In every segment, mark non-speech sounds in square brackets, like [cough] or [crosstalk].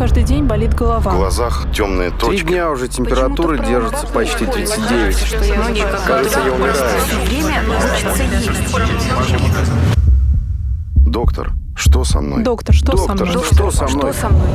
каждый день болит голова. В глазах темные Три точки. дня уже температура держится почти такое. 39. Ноги как Кажется, я умираю. время есть. Доктор, что со мной? Доктор, что со Доктор, мной? что со мной? Что со мной?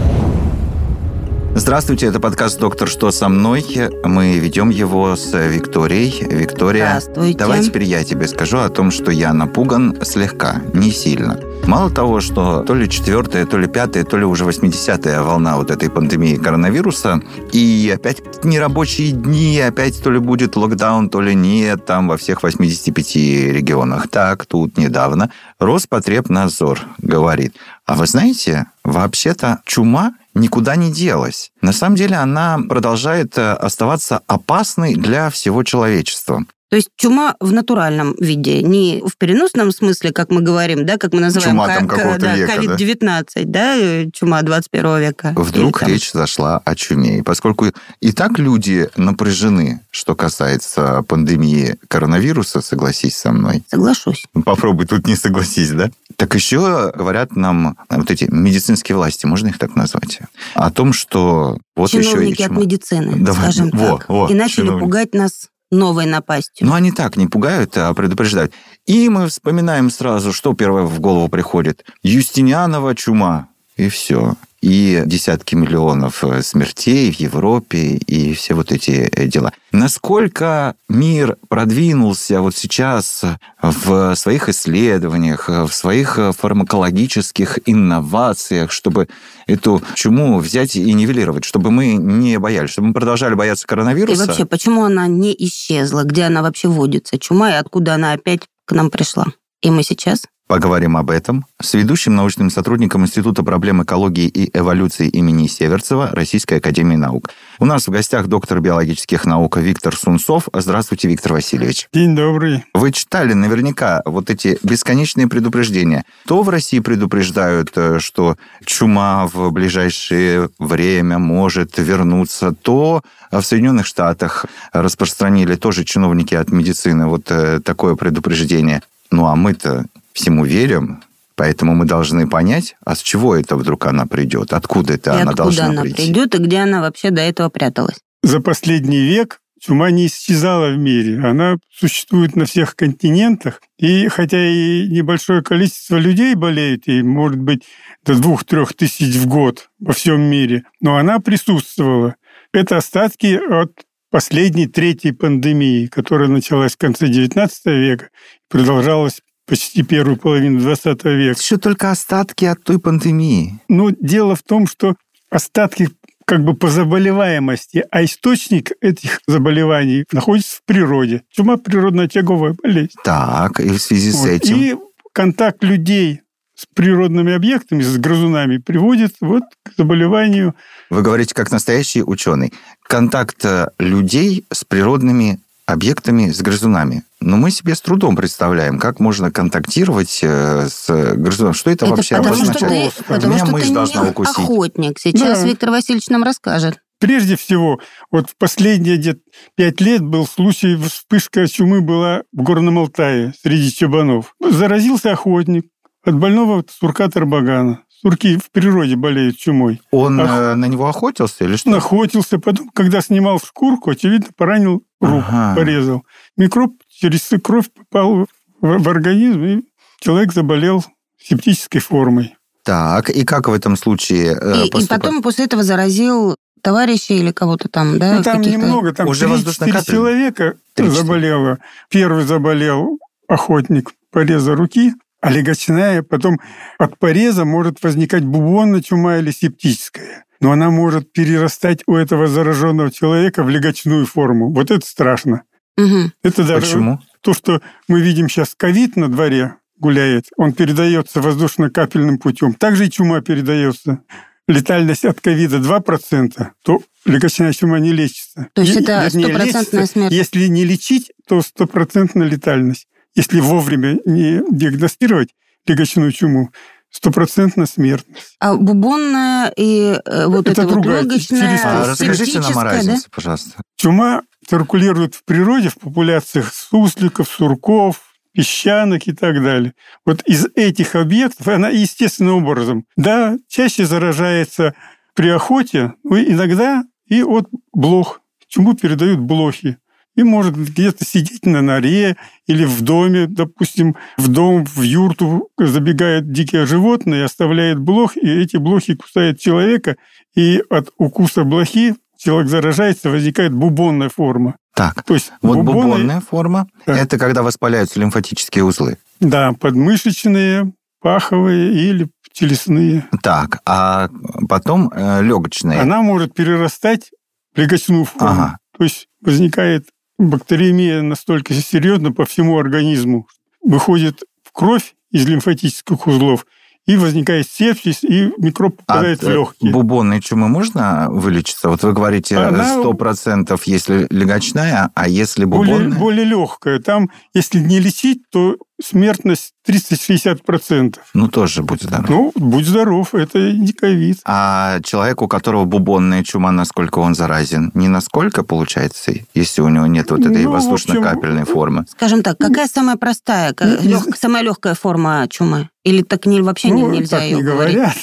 Здравствуйте, это подкаст «Доктор, что со мной?». Мы ведем его с Викторией. Виктория, Здравствуйте. давай теперь я тебе скажу о том, что я напуган слегка, не сильно. Мало того, что то ли четвертая, то ли пятая, то ли уже 80-я волна вот этой пандемии коронавируса, и опять нерабочие дни, опять то ли будет локдаун, то ли нет, там во всех 85 регионах. Так, тут недавно Роспотребнадзор говорит, а вы знаете, вообще-то чума никуда не делась. На самом деле она продолжает э, оставаться опасной для всего человечества. То есть чума в натуральном виде, не в переносном смысле, как мы говорим, да, как мы называем Чума там ка- какого-то да, века, да? COVID-19, да, э, чума 21 века. Вдруг там- речь зашла о чуме. И поскольку и так люди напряжены, что касается пандемии коронавируса, согласись со мной. Соглашусь. Попробуй тут не согласись, да? Так еще говорят нам вот эти медицинские власти, можно их так назвать, о том, что вот еще и Чиновники от чума. медицины, Давай, скажем во, так. во, и начали чиновники. пугать нас новой напастью. Но они так не пугают, а предупреждают. И мы вспоминаем сразу, что первое в голову приходит. Юстинианова чума. И все. И десятки миллионов э, смертей в Европе, и все вот эти э, дела. Насколько мир продвинулся вот сейчас в своих исследованиях, в своих э, фармакологических инновациях, чтобы эту чуму взять и нивелировать, чтобы мы не боялись, чтобы мы продолжали бояться И коронавируса. вообще, почему она не исчезла? Где она вообще водится? Чума, и откуда она опять к нам пришла? И мы сейчас Поговорим об этом с ведущим научным сотрудником Института проблем экологии и эволюции имени Северцева Российской Академии Наук. У нас в гостях доктор биологических наук Виктор Сунцов. Здравствуйте, Виктор Васильевич. День добрый. Вы читали наверняка вот эти бесконечные предупреждения. То в России предупреждают, э, что чума в ближайшее время может вернуться, то в Соединенных Штатах распространили тоже чиновники от медицины вот э, такое предупреждение. Ну а мы-то всему верим, поэтому мы должны понять, а с чего это вдруг она придет, откуда это и она откуда должна она прийти. придет, и где она вообще до этого пряталась? За последний век чума не исчезала в мире. Она существует на всех континентах. И хотя и небольшое количество людей болеет, и может быть до двух-трех тысяч в год во всем мире, но она присутствовала. Это остатки от последней третьей пандемии, которая началась в конце XIX века и продолжалась почти первую половину XX века. Еще только остатки от той пандемии. Но дело в том, что остатки как бы по заболеваемости, а источник этих заболеваний находится в природе. Чума – природная тяговая болезнь. Так, и в связи с Вот. этим... И контакт людей с природными объектами, с грызунами, приводит вот к заболеванию. Вы говорите как настоящий ученый. Контакт э, людей с природными объектами, с грызунами. Но мы себе с трудом представляем, как можно контактировать э, с грызуном. Что это, вообще потому что обозначает? ты, потому Меня что мышь ты должна не укусить. охотник. Сейчас Да. Виктор Васильевич нам расскажет. Прежде всего, вот в последние где пять лет был случай, вспышка чумы была в Горном Алтае среди чабанов. Заразился охотник от больного сурка тарбагана. Сурки в природе болеют чумой. Он Ох. э, на него охотился или что? Он охотился, потом, когда снимал шкурку, очевидно, поранил руку, Ага. порезал. Микроб через кровь попал в, в организм, и человек заболел септической формой. Так, и как в этом случае э, И, и потом после этого заразил товарища или кого-то там, да? ну, там немного, там Уже 3-4 воздушно-капельный? человека 3-4. заболело. Первый заболел охотник пореза руки, а легочная, потом от пореза может возникать бубонная чума или септическая. Но она может перерастать у этого зараженного человека в легочную форму. Вот это страшно. Мгм. Это даже Почему? то, что мы видим сейчас ковид на дворе гуляет, он передается воздушно-капельным путем. Также и чума передается. Летальность от ковида 2%, то легочная чума не лечится. То есть И- это стопроцентная смерть. Если не лечить, то стопроцентная летальность. Если вовремя не диагностировать легочную чуму, стопроцентная смертность. А бубонная и э, вот Это это, вот другая, легочная, через- А, расскажите нам о септическая, да? разнице, пожалуйста. Чума циркулирует в природе в популяциях сусликов, сурков, песчанок и так далее. Вот из этих объектов она естественным образом, да, чаще заражается при охоте, ну, иногда и от блох. Чуму передают блохи. И может где-то сидеть на норе или в доме, допустим, в дом, в юрту забегает дикое животное и оставляет блох, и эти блохи кусают человека, и от укуса блохи человек заражается, возникает бубонная форма. Так, То есть вот бубоны- бубонная форма Да. это когда воспаляются лимфатические узлы. Да, подмышечные, паховые или телесные. Так, а потом э, легочные. Она может перерастать легочную форму. Ага. То есть возникает бактериемия настолько серьезно по всему организму. Выходит в кровь из лимфатических узлов, и возникает сепсис, и микроб попадает От в легкие. бубонной чумы можно вылечиться? Вот вы говорите, Она- сто процентов, если легочная, а если более, бубонная? более легкая. Там, если не лечить, то смертность 360%. Ну, тоже будет здоров. Ну, будь здоров, это не ковид. А человек, у которого бубонная чума, насколько он заразен? Не насколько, получается, если у него нет вот этой Ну, в общем, воздушно-капельной формы? Скажем так, какая самая простая, Ну, лёг- самая легкая форма чумы? Или так не, вообще ну, нельзя так ее не говорить? говорят.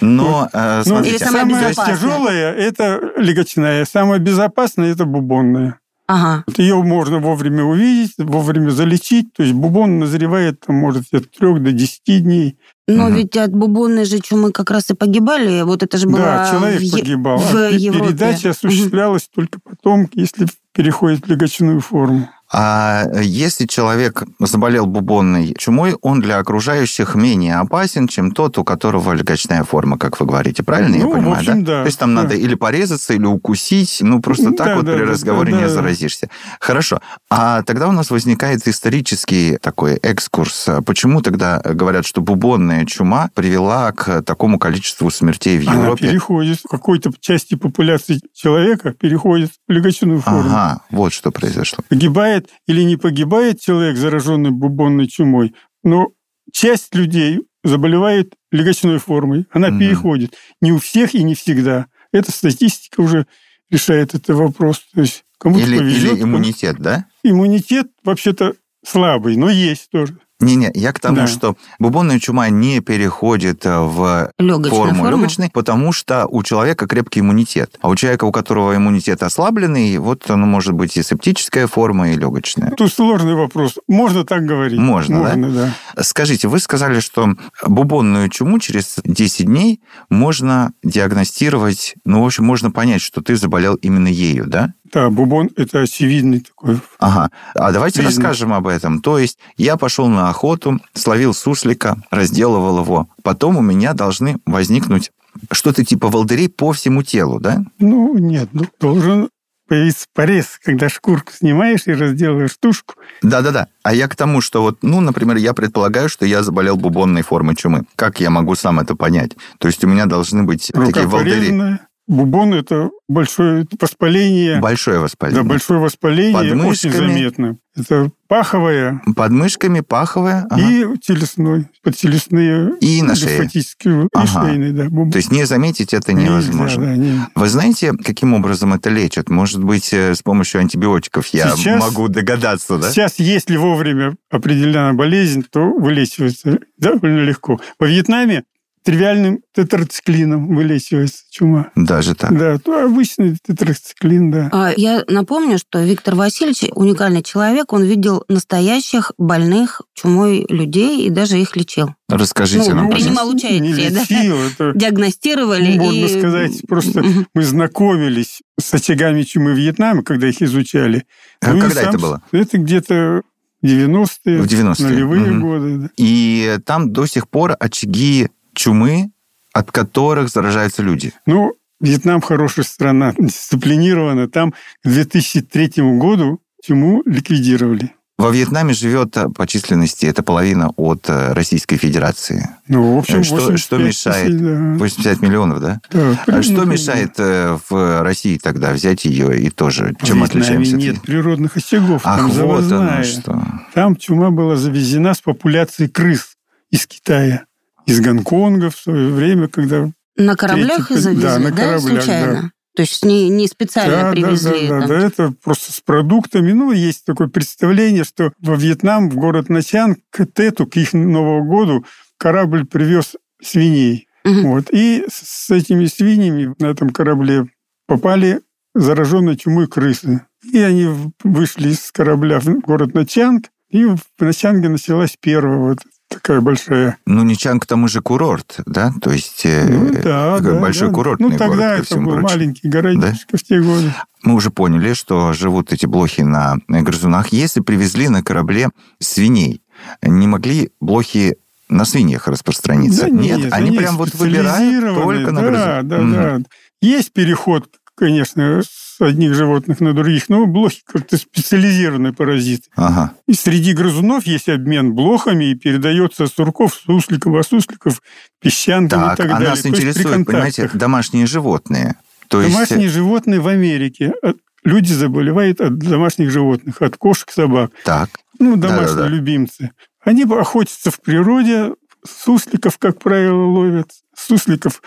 Но, э, Ну, смотрите, Или самая самая тяжелая – это легочная. Самая безопасная – это бубонная. Ага. Ее можно вовремя увидеть, вовремя залечить. То есть бубон назревает, там, может, от 3 до 10 дней. Но Мгм. ведь от бубонной же чумы как раз и погибали. Вот это же было да, человек в, погибал. в а пе- Европе. передача осуществлялась только потом, если переходит в легочную форму. А если человек заболел бубонной чумой, он для окружающих менее опасен, чем тот, у которого легочная форма, как вы говорите. Правильно я Ну, в понимаю, общем, да? да, То есть там да. надо или порезаться, или укусить. Ну, просто так Да, вот да, при да, разговоре да, не да. заразишься. Хорошо. А тогда у нас возникает исторический такой экскурс. Почему тогда говорят, что бубонная чума привела к такому количеству смертей в Она Европе? переходит в какой-то части популяции человека, переходит в легочную форму. Ага, вот что произошло. Погибает или не погибает человек, зараженный бубонной чумой, но часть людей заболевает легочной формой. Она Мгм. переходит. Не у всех и не всегда. Эта статистика уже решает этот вопрос. То есть кому-то Или, повезет. или иммунитет, да? Иммунитет вообще-то слабый, но есть тоже. Не-не, я к тому, Да. что бубонная чума не переходит э, в Легочная форму форма. легочной, потому что у человека крепкий иммунитет. А у человека, у которого иммунитет ослабленный, вот оно может быть и септическая форма, и легочная. Тут сложный вопрос. Можно так говорить? Можно, да? Можно, да. Скажите, вы сказали, что бубонную чуму через 10 дней можно диагностировать, ну, в общем, можно понять, что ты заболел именно ею, да? Да, бубон – это очевидный такой. Ага. А давайте Признак. расскажем об этом. То есть я пошел на охоту, словил суслика, разделывал его. Потом у меня должны возникнуть что-то типа волдырей по всему телу, да? Ну, нет, ну, должен появиться порез, когда шкурку снимаешь и разделываешь тушку. Да-да-да. А я к тому, что вот, ну, например, я предполагаю, что я заболел бубонной формой чумы. Как я могу сам это понять? То есть у меня должны быть Рука такие волдыри. порезанная. Бубон – это большое воспаление. Большое Да, воспаление. большое воспаление, Под очень мышками. заметно. Это паховая Под мышками, паховая. ага. и телесной, подтелесные И на шее. лимфатические, и Ага. шейные, да, бубон. То есть не заметить это Нельзя, невозможно. да, не- Вы знаете, каким образом это лечат? Может быть, э, с помощью антибиотиков я Сейчас- могу догадаться, да? Сейчас, если вовремя определена болезнь, то вылечивается довольно легко. Во Вьетнаме тривиальным тетрациклином вылечивается чума. Даже так. Да, то обычный тетрациклин, да. А, Я напомню, что Виктор Васильевич уникальный человек. Он видел настоящих больных чумой людей и даже их лечил. Расскажите Ну, нам, принимал пожалуйста. участие, Не да? лечил, это Диагностировали Можно и... сказать, просто мы знакомились с очагами чумы Вьетнама, когда их изучали. А Ну когда сам это было? Это где-то 90-е, В 90-е. нулевые Мгм. годы. да. И там до сих пор очаги чумы, от которых заражаются люди. Ну, Вьетнам хорошая страна, [laughs] дисциплинирована. Там к 2003 году чуму ликвидировали. Во Вьетнаме живет э, по численности, это половина от э, Российской Федерации. Ну, в общем, Э, что- 85 что мешает? тысяч, да. 85 миллионов, да? Да, А что мешает в России тогда взять ее и тоже? Чем В отличаемся? от нет них? природных очагов, Ах, там вот оно завозная. что. Там чума была завезена с популяцией крыс из Китая, из Гонконга в свое время, когда... На кораблях Третий- завезли, да, да, на кораблях, случайно? То есть не, не специально Да, да, привезли да, да, там? да, это просто с продуктами. Ну, есть такое представление, что во Вьетнам, в город Начан, к Тету, к их Новому году, корабль привез свиней. Мгм. Вот. И с этими свиньями на этом корабле попали зараженные чумой крысы. И они вышли из корабля в город Начанг, и в Начанге началась первая вот такая большая... Ну, Ничанг к тому же курорт, да? То есть э, Ну, да, да, большой да. курортный Ну, тогда город, это был прочему. маленький городишко в те годы. Мы уже поняли, что живут эти блохи на грызунах. Если привезли на корабле свиней, не могли блохи на свиньях распространиться? Да нет, они, прям вот выбирают только на да, грызунах. да, Мгм. да. Есть переход, конечно, одних животных на других, но блохи как-то специализированные паразиты. Ага. И среди грызунов есть обмен блохами и передается сурков, сусликов, а сусликов песчанкам и Так, так а далее. нас То интересует, понимаете, домашние животные. То есть, Домашние животные в Америке. От- Люди заболевают от домашних животных, от кошек, собак. так, Ну, домашние Да-да-да. любимцы. Они охотятся в природе, сусликов, как правило, ловят. Сусликов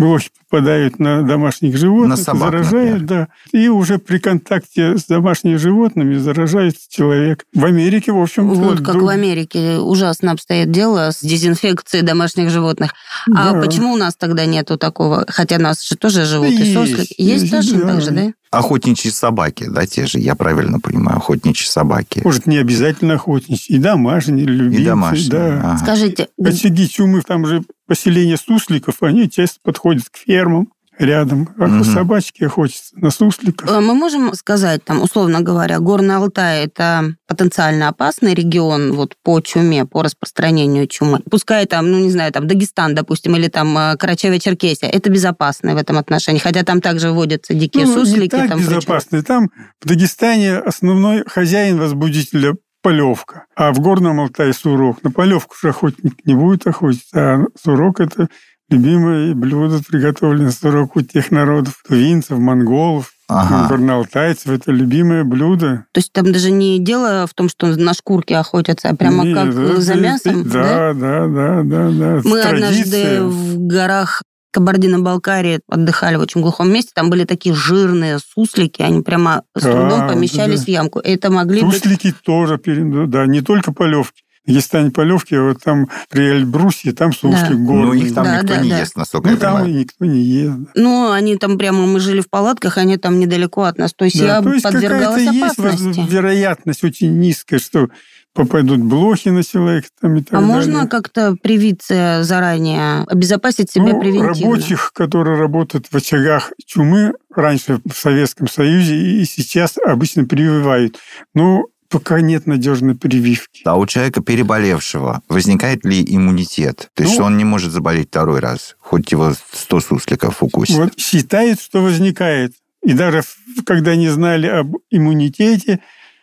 блохи попадают на домашних животных, На собак, заражают, да. И уже при контакте с домашними животными заражается человек. В Америке, в общем Вот как в Америке ужасно обстоит дело с дезинфекцией домашних животных. А Да. почему у нас тогда нету такого? Хотя у нас же тоже живут и Есть, суслики. Есть, есть, точно да. так же, да? охотничьи собаки, да, те же, я правильно понимаю, охотничьи собаки. Может, не обязательно охотничьи. И домашние, любимцы. И домашние. Да. ага. Скажите, Очаги чумы, там же поселение сусликов, они часто подходят к фермам рядом. А Мгм. собачки охотятся на сусликов. э, мы можем сказать, там, условно говоря, Горный Алтай – это потенциально опасный регион вот, по чуме, по распространению чумы. Пускай там, ну, не знаю, там Дагестан, допустим, или там э, Карачаево-Черкесия. Это безопасно в этом отношении. Хотя там также водятся дикие Ну, суслики. не так там безопасно. Там в Дагестане основной хозяин возбудителя полевка, а в Горном Алтае сурок. На полевку же охотник не будет охотиться, а сурок – это любимое блюдо, приготовленное сурок у тех народов, тувинцев, монголов, Ага. горноалтайцев. Это любимое блюдо. То есть там даже не дело в том, что на шкурке охотятся, а прямо Нет, как это- за мясом. Да, да, да, да, да. Мы однажды Традиция. в горах Кабардино-Балкарии отдыхали в очень глухом месте. Там были такие жирные суслики, они прямо с трудом да, помещались да. в ямку. Это могли быть... Суслики тоже, перед- да, не только полевки. В Дагестане полевки, а вот там при Эльбрусе, там суслик Да. горный. Ну, их там Да, никто да, не да. ест, насколько Ну, я там понимаю. и никто не ест. Ну, они там прямо, мы жили в палатках, они там недалеко от нас. То есть Да, я то есть подвергалась какая-то есть опасности. воз- вероятность очень низкая, что попадут блохи на человека там и так А далее. можно как-то привиться заранее, обезопасить себя Ну, превентивно? рабочих, которые работают в очагах чумы, раньше в Советском Союзе и сейчас обычно прививают. Но пока нет надежной прививки. А у человека, переболевшего, возникает ли иммунитет? То есть Ну, он не может заболеть второй раз, хоть его 100 сусликов укусит? Вот считает, что возникает. И даже когда не знали об иммунитете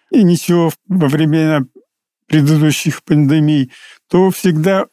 и ничего во времена предыдущих пандемий, то всегда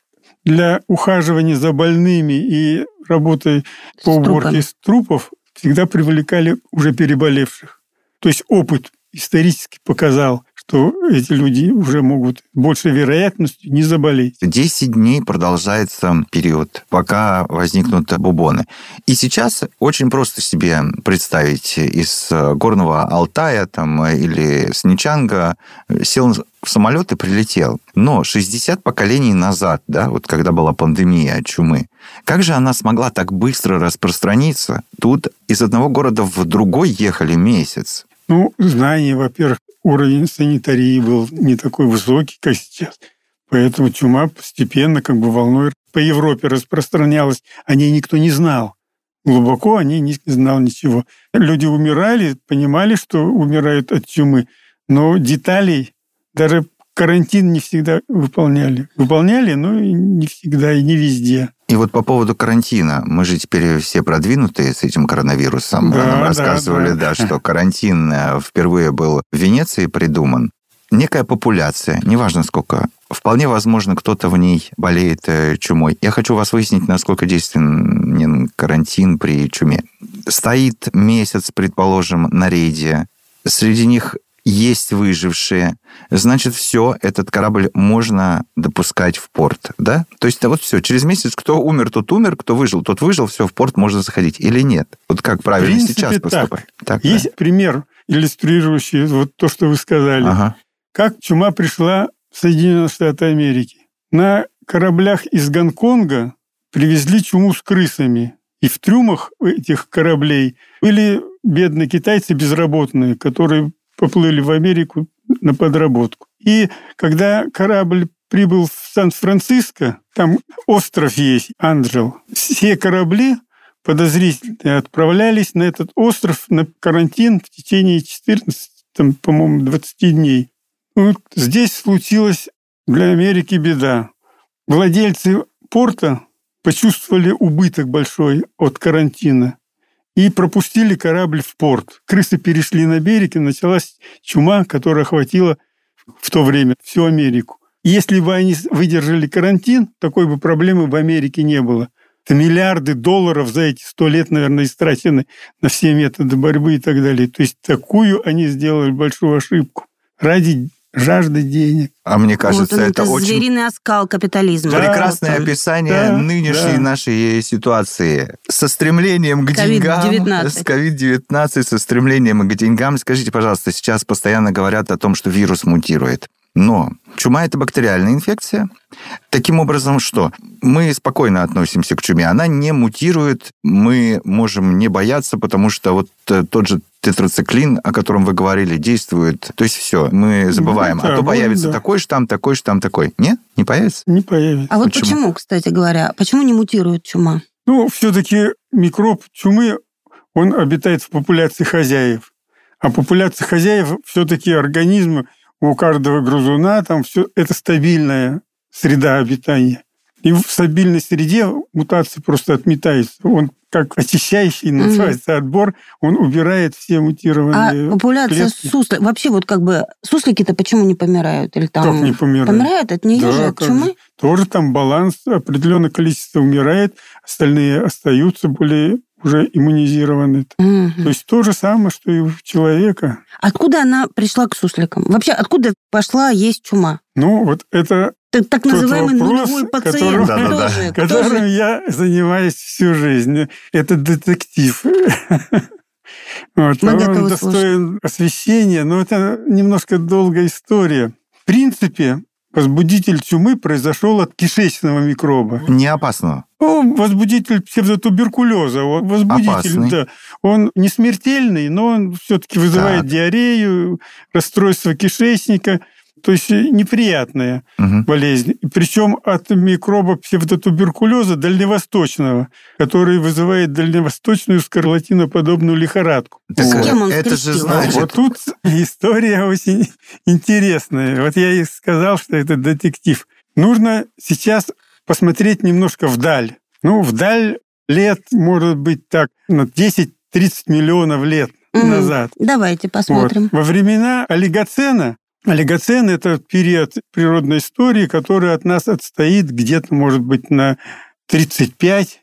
для ухаживания за больными и работы по С уборке трупами. с трупов всегда привлекали уже переболевших. То есть опыт исторически показал, что эти люди уже могут большей вероятностью не заболеть. 10 дней продолжается период, пока возникнут бубоны. И сейчас очень просто себе представить из горного Алтая там, или с Ничанга сел в самолет и прилетел. Но 60 поколений назад, да, вот когда была пандемия чумы, как же она смогла так быстро распространиться? Тут из одного города в другой ехали месяц. Ну, знание, во-первых, уровень санитарии был не такой высокий, как сейчас. Поэтому чума постепенно, как бы волной по Европе распространялась. О ней никто не знал. Глубоко о ней не знал ничего. Люди умирали, понимали, что умирают от чумы, но деталей, даже карантин не всегда выполняли. Выполняли, но не всегда и не везде. И вот по поводу карантина. Мы же теперь все продвинутые с этим коронавирусом. Да, Нам рассказывали, да. да, что карантин э, впервые был в Венеции придуман. Некая популяция, неважно сколько, вполне возможно, кто-то в ней болеет э, чумой. Я хочу вас выяснить, насколько действенен карантин при чуме. Стоит месяц, предположим, на рейде. Среди них есть выжившие, значит, все, этот корабль можно допускать в порт, да? То есть, да, вот все, через месяц кто умер, тот умер, кто выжил, тот выжил, все, в порт можно заходить или нет? Вот как правильно принципе, сейчас так. поступать? Так, да. Есть пример, иллюстрирующий вот то, что вы сказали. Ага. как чума пришла в Соединенные Штаты Америки. На кораблях из Гонконга привезли чуму с крысами. И в трюмах этих кораблей были бедные китайцы безработные, которые поплыли в Америку на подработку. И когда корабль прибыл в Сан-Франциско, там остров есть, Анджел, все корабли подозрительные отправлялись на этот остров на карантин в течение 14, там, по-моему, 20 дней. Вот здесь случилась для Америки беда. Владельцы порта почувствовали убыток большой от карантина и пропустили корабль в порт. Крысы перешли на берег, и началась чума, которая охватила в то время всю Америку. Если бы они выдержали карантин, такой бы проблемы в Америке не было. Это миллиарды долларов за эти сто лет, наверное, истрачены на все методы борьбы и так далее. То есть такую они сделали большую ошибку ради жажды денег. А мне кажется, вот он, это, это очень звериный оскал капитализма. Да, прекрасное вот, описание да, нынешней да. нашей ситуации. Со стремлением к COVID-19. деньгам, с COVID-19, со стремлением к деньгам. Скажите, пожалуйста, сейчас постоянно говорят о том, что вирус мутирует. Но чума – это бактериальная инфекция. Таким образом, что мы спокойно относимся к чуме. Она не мутирует, мы можем не бояться, потому что вот э, тот же тетрациклин, о котором вы говорили, действует. То есть все, мы забываем. да, а то появится да. такой штамм, такой штамм, такой. Нет? Не появится? Не появится. А вот Почему? почему? кстати говоря, почему не мутирует чума? Ну, все-таки микроб чумы, он обитает в популяции хозяев. А популяция хозяев все-таки организмы у каждого грызуна, там все это стабильная среда обитания. И в стабильной среде мутации просто отметаются. Он как очищающий, называется отбор, он убирает все А мутированные популяция клетки. суслик, вообще вот как бы суслики-то почему не помирают? Или там Как не помирают? помирают от нее Да, же, от чумы? же. Тоже там баланс, определенное количество умирает, остальные остаются более уже иммунизированы. Мгм. То есть то же самое, что и у человека. Откуда она пришла к сусликам? Вообще, откуда пошла есть чума? Ну, вот это Так, так называемый вопрос, нулевой пациент. которым- Кто Да-да-да. же? Кто которым я занимаюсь всю жизнь. Это детектив. [laughs] Вот, Мы он достоин освещения, но это немножко долгая история. В принципе, возбудитель чумы произошел от кишечного микроба. Не опасно. Он возбудитель псевдотуберкулеза. он Возбудитель, Опасный. да. Он не смертельный, но он все-таки вызывает Так. диарею, расстройство кишечника. То есть неприятная Мгм. болезнь. Причем от микроба псевдотуберкулеза дальневосточного, который вызывает дальневосточную скарлатиноподобную лихорадку. Так, кем он это же значит... Вот тут история очень интересная. Вот я и сказал, что это детектив. Нужно сейчас посмотреть немножко вдаль. Ну, вдаль лет, может быть, так, на 10-30 миллионов лет назад. Давайте Вот. посмотрим. Во времена олигоцена, олигоцен – это период природной истории, который от нас отстоит где-то, может быть, на 35-30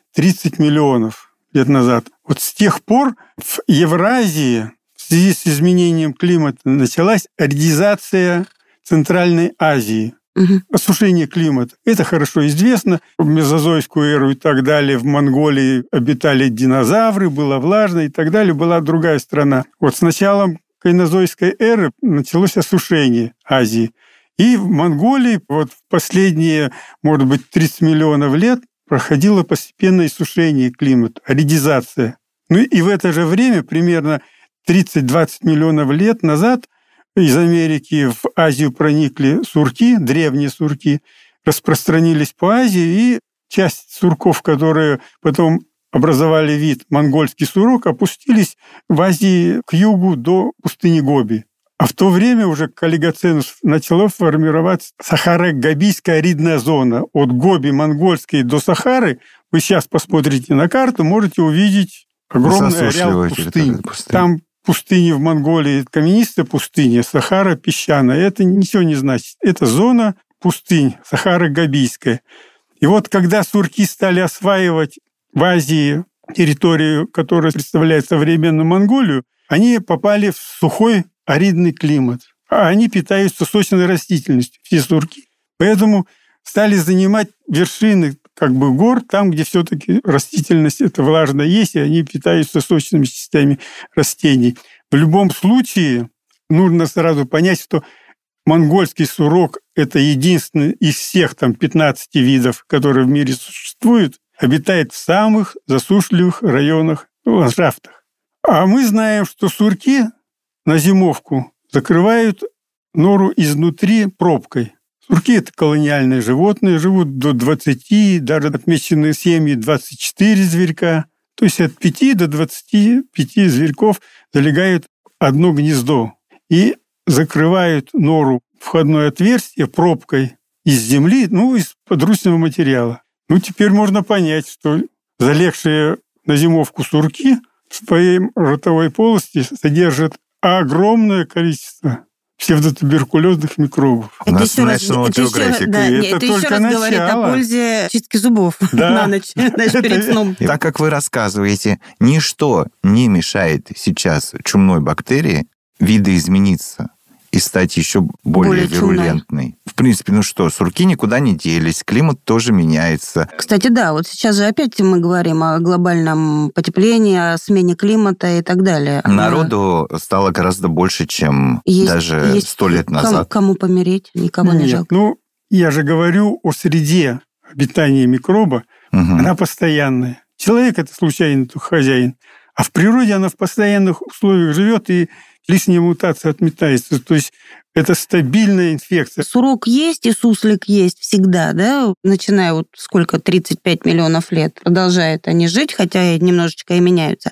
миллионов лет назад. Вот с тех пор в Евразии в связи с изменением климата началась аридизация Центральной Азии Мгм. осушение климата. Это хорошо известно. В мезозойскую эру и так далее в Монголии обитали динозавры, было влажно и так далее. Была другая страна. Вот с началом кайнозойской эры началось осушение Азии. И в Монголии вот в последние, может быть, 30 миллионов лет проходило постепенное иссушение климата, аридизация. Ну и в это же время, примерно 30-20 миллионов лет назад, из Америки в Азию проникли сурки, древние сурки, распространились по Азии, и часть сурков, которые потом образовали вид монгольский сурок, опустились в Азии к югу до пустыни Гоби. А в то время уже к олигоцену начала формироваться Сахара-Габийская аридная зона. От Гоби монгольской до Сахары вы сейчас посмотрите на карту, можете увидеть огромный ареал пустынь. Там пустыни в Монголии, каменистая пустыня, Сахара песчаная. Это ничего не значит. Это зона пустынь, Сахара Габийская. И вот когда сурки стали осваивать в Азии территорию, которая представляет современную Монголию, они попали в сухой аридный климат. А они питаются сочной растительностью, все сурки. Поэтому стали занимать вершины как бы гор, там, где все-таки растительность это влажно есть, и они питаются сочными частями растений. В любом случае нужно сразу понять, что монгольский сурок – это единственный из всех там 15 видов, которые в мире существуют, обитает в самых засушливых районах ландшафтах. А мы знаем, что сурки на зимовку закрывают нору изнутри пробкой. Сурки – это колониальные животные, живут до 20, даже отмечены семьи 24 зверька. То есть от 5 до 25 зверьков залегают одно гнездо и закрывают нору входное отверстие пробкой из земли, ну, из подручного материала. Ну, теперь можно понять, что залегшие на зимовку сурки в своей ротовой полости содержат огромное количество псевдотуберкулезных микробов. У нас еще раз, это еще, да, И нет, это это еще только раз говорит о начало. пользе чистки зубов [laughs] Да. на ночь, [laughs] знаешь, перед Это- сном. Так как вы рассказываете, ничто не мешает сейчас чумной бактерии видоизмениться и стать еще более, Более чумной. вирулентной. В принципе, ну что, сурки никуда не делись, климат тоже меняется. Кстати, да, вот сейчас же опять мы говорим о глобальном потеплении, о смене климата и так далее. Народу стало гораздо больше, чем Есть- даже сто лет кому- назад. Кому, помереть, никого не Нет, жалко. ну, я же говорю о среде обитания микроба, Мгм. она постоянная. Человек – это случайный хозяин. А в природе она в постоянных условиях живет, и лишняя мутация отметается. То есть это стабильная инфекция. Сурок есть и суслик есть всегда, да? Начиная вот сколько, 35 миллионов лет продолжают они жить, хотя немножечко и меняются.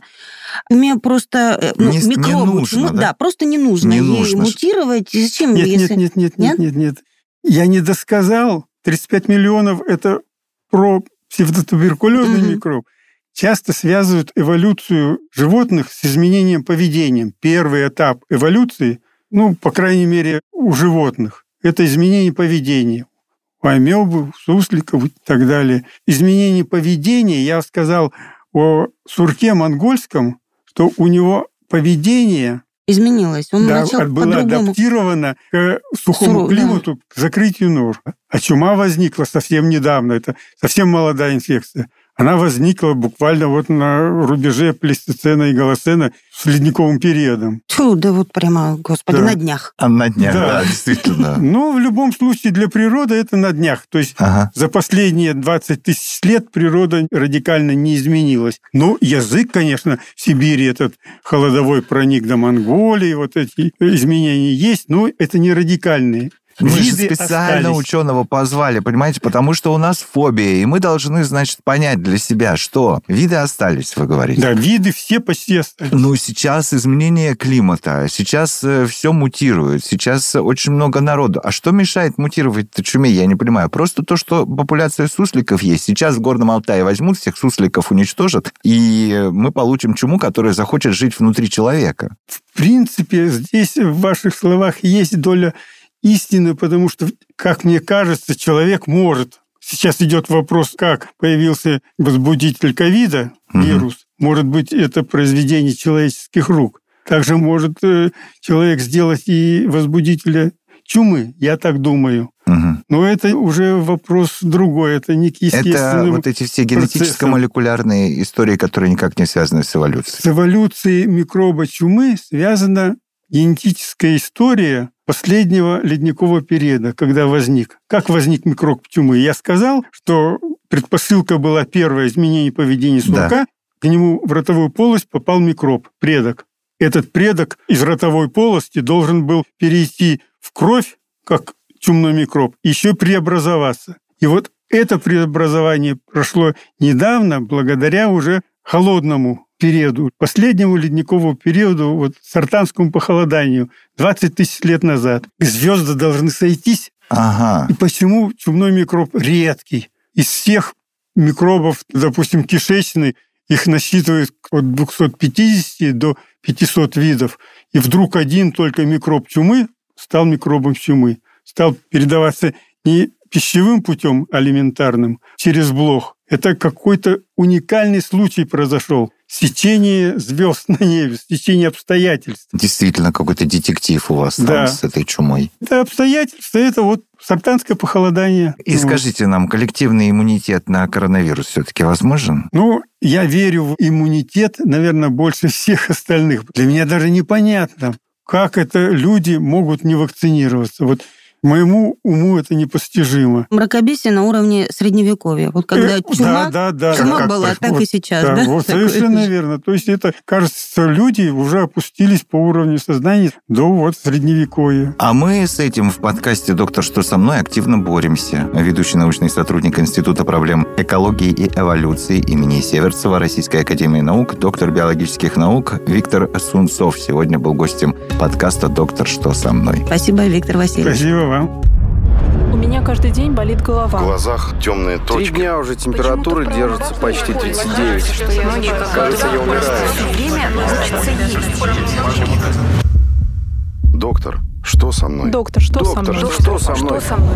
Мне просто э, ну, Не- не микробу, нужно, чему- да? просто не нужно Не ей нужно. мутировать. Зачем, Нет, если... нет, нет, нет, нет, Нет? нет, нет. Я не досказал. 35 миллионов – это про псевдотуберкулезный Мгм. микроб. Часто связывают эволюцию животных с изменением поведения. Первый этап эволюции, ну, по крайней мере, у животных, это изменение поведения. У амебы, у сусликов и так далее. Изменение поведения, я сказал о сурке монгольском, что у него поведение Изменилось. Он да, начал было адаптировано к сухому Суру, да. климату, к закрытию нор. А чума возникла совсем недавно. Это совсем молодая инфекция. Она возникла буквально вот на рубеже плейстоцена и голоцена с ледниковым периодом. Тьфу, да вот прямо, господи, Да. на днях. А на днях, Да. да, действительно. [laughs] Но в любом случае для природы это на днях. То есть Ага. за последние 20 тысяч лет природа радикально не изменилась. Ну, язык, конечно, в Сибири этот холодовой проник до Монголии, вот эти изменения есть, но это не радикальные. Мы же Виды специально остались. ученого позвали, понимаете, потому что у нас фобия, и мы должны, значит, понять для себя, что виды остались, вы говорите. Да, виды все почти остались. Ну, сейчас изменение климата, сейчас все мутирует, сейчас очень много народу. А что мешает мутировать чуме, я не понимаю. Просто то, что популяция сусликов есть. Сейчас в Горном Алтае возьмут всех сусликов, уничтожат, и мы получим чуму, которая захочет жить внутри человека. В принципе, здесь в ваших словах есть доля истины, потому что, как мне кажется, человек может. Сейчас идет вопрос, как появился возбудитель ковида, Мгм. вирус. Может быть, это произведение человеческих рук. Также может э, человек сделать и возбудителя чумы, я так думаю. Мгм. Но это уже вопрос другой, это не к Это вот эти все генетическо-молекулярные истории, которые никак не связаны с эволюцией. С эволюцией микроба чумы связана генетическая история последнего ледникового периода, когда возник. Как возник микроб чумы? Я сказал, что предпосылка была первое изменение поведения сурка, к нему в ротовую полость попал микроб, предок. Этот предок из ротовой полости должен был перейти в кровь, как чумной микроб, еще преобразоваться. И вот это преобразование прошло недавно, благодаря уже холодному периоду, последнему ледниковому периоду, вот сартанскому похолоданию, 20 тысяч лет назад. Звезды должны сойтись. Ага. И почему чумной микроб редкий? Из всех микробов, допустим, кишечный, их насчитывают от 250 до 500 видов. И вдруг один только микроб чумы стал микробом чумы. Стал передаваться не пищевым путем алиментарным, через блох. Это какой-то уникальный случай произошел. Сечение звезд на небе, сечение обстоятельств. Действительно, какой-то детектив у вас там Да. с этой чумой. Это обстоятельства, это вот сартанское похолодание. И Вот. скажите нам, коллективный иммунитет на коронавирус все-таки возможен? Ну, я верю в иммунитет, наверное, больше всех остальных. Для меня даже непонятно, как это люди могут не вакцинироваться. Вот Моему уму это непостижимо. Мракобесие на уровне средневековья. Вот когда Э, чума, да, да, да, чума да. была, так Вот, и сейчас, да, да? вот совершенно верно. То есть это, кажется, люди уже опустились по уровню сознания до вот средневековья. А мы с этим в подкасте «Доктор, что со мной?» активно боремся. Ведущий научный сотрудник Института проблем экологии и эволюции имени Северцева Российской Академии Наук, доктор биологических наук Виктор Сунцов сегодня был гостем подкаста «Доктор, что со мной?». Спасибо, Виктор Васильевич. Спасибо вам. У меня каждый день болит В голова. глазах темные Три точки. дня уже температура Почему-то держится почти работает. 39. Что я многие Кажется, я умираю. Время значится есть. Доктор, что со мной? Доктор, что со Доктор, мной? что со мной? Что со мной?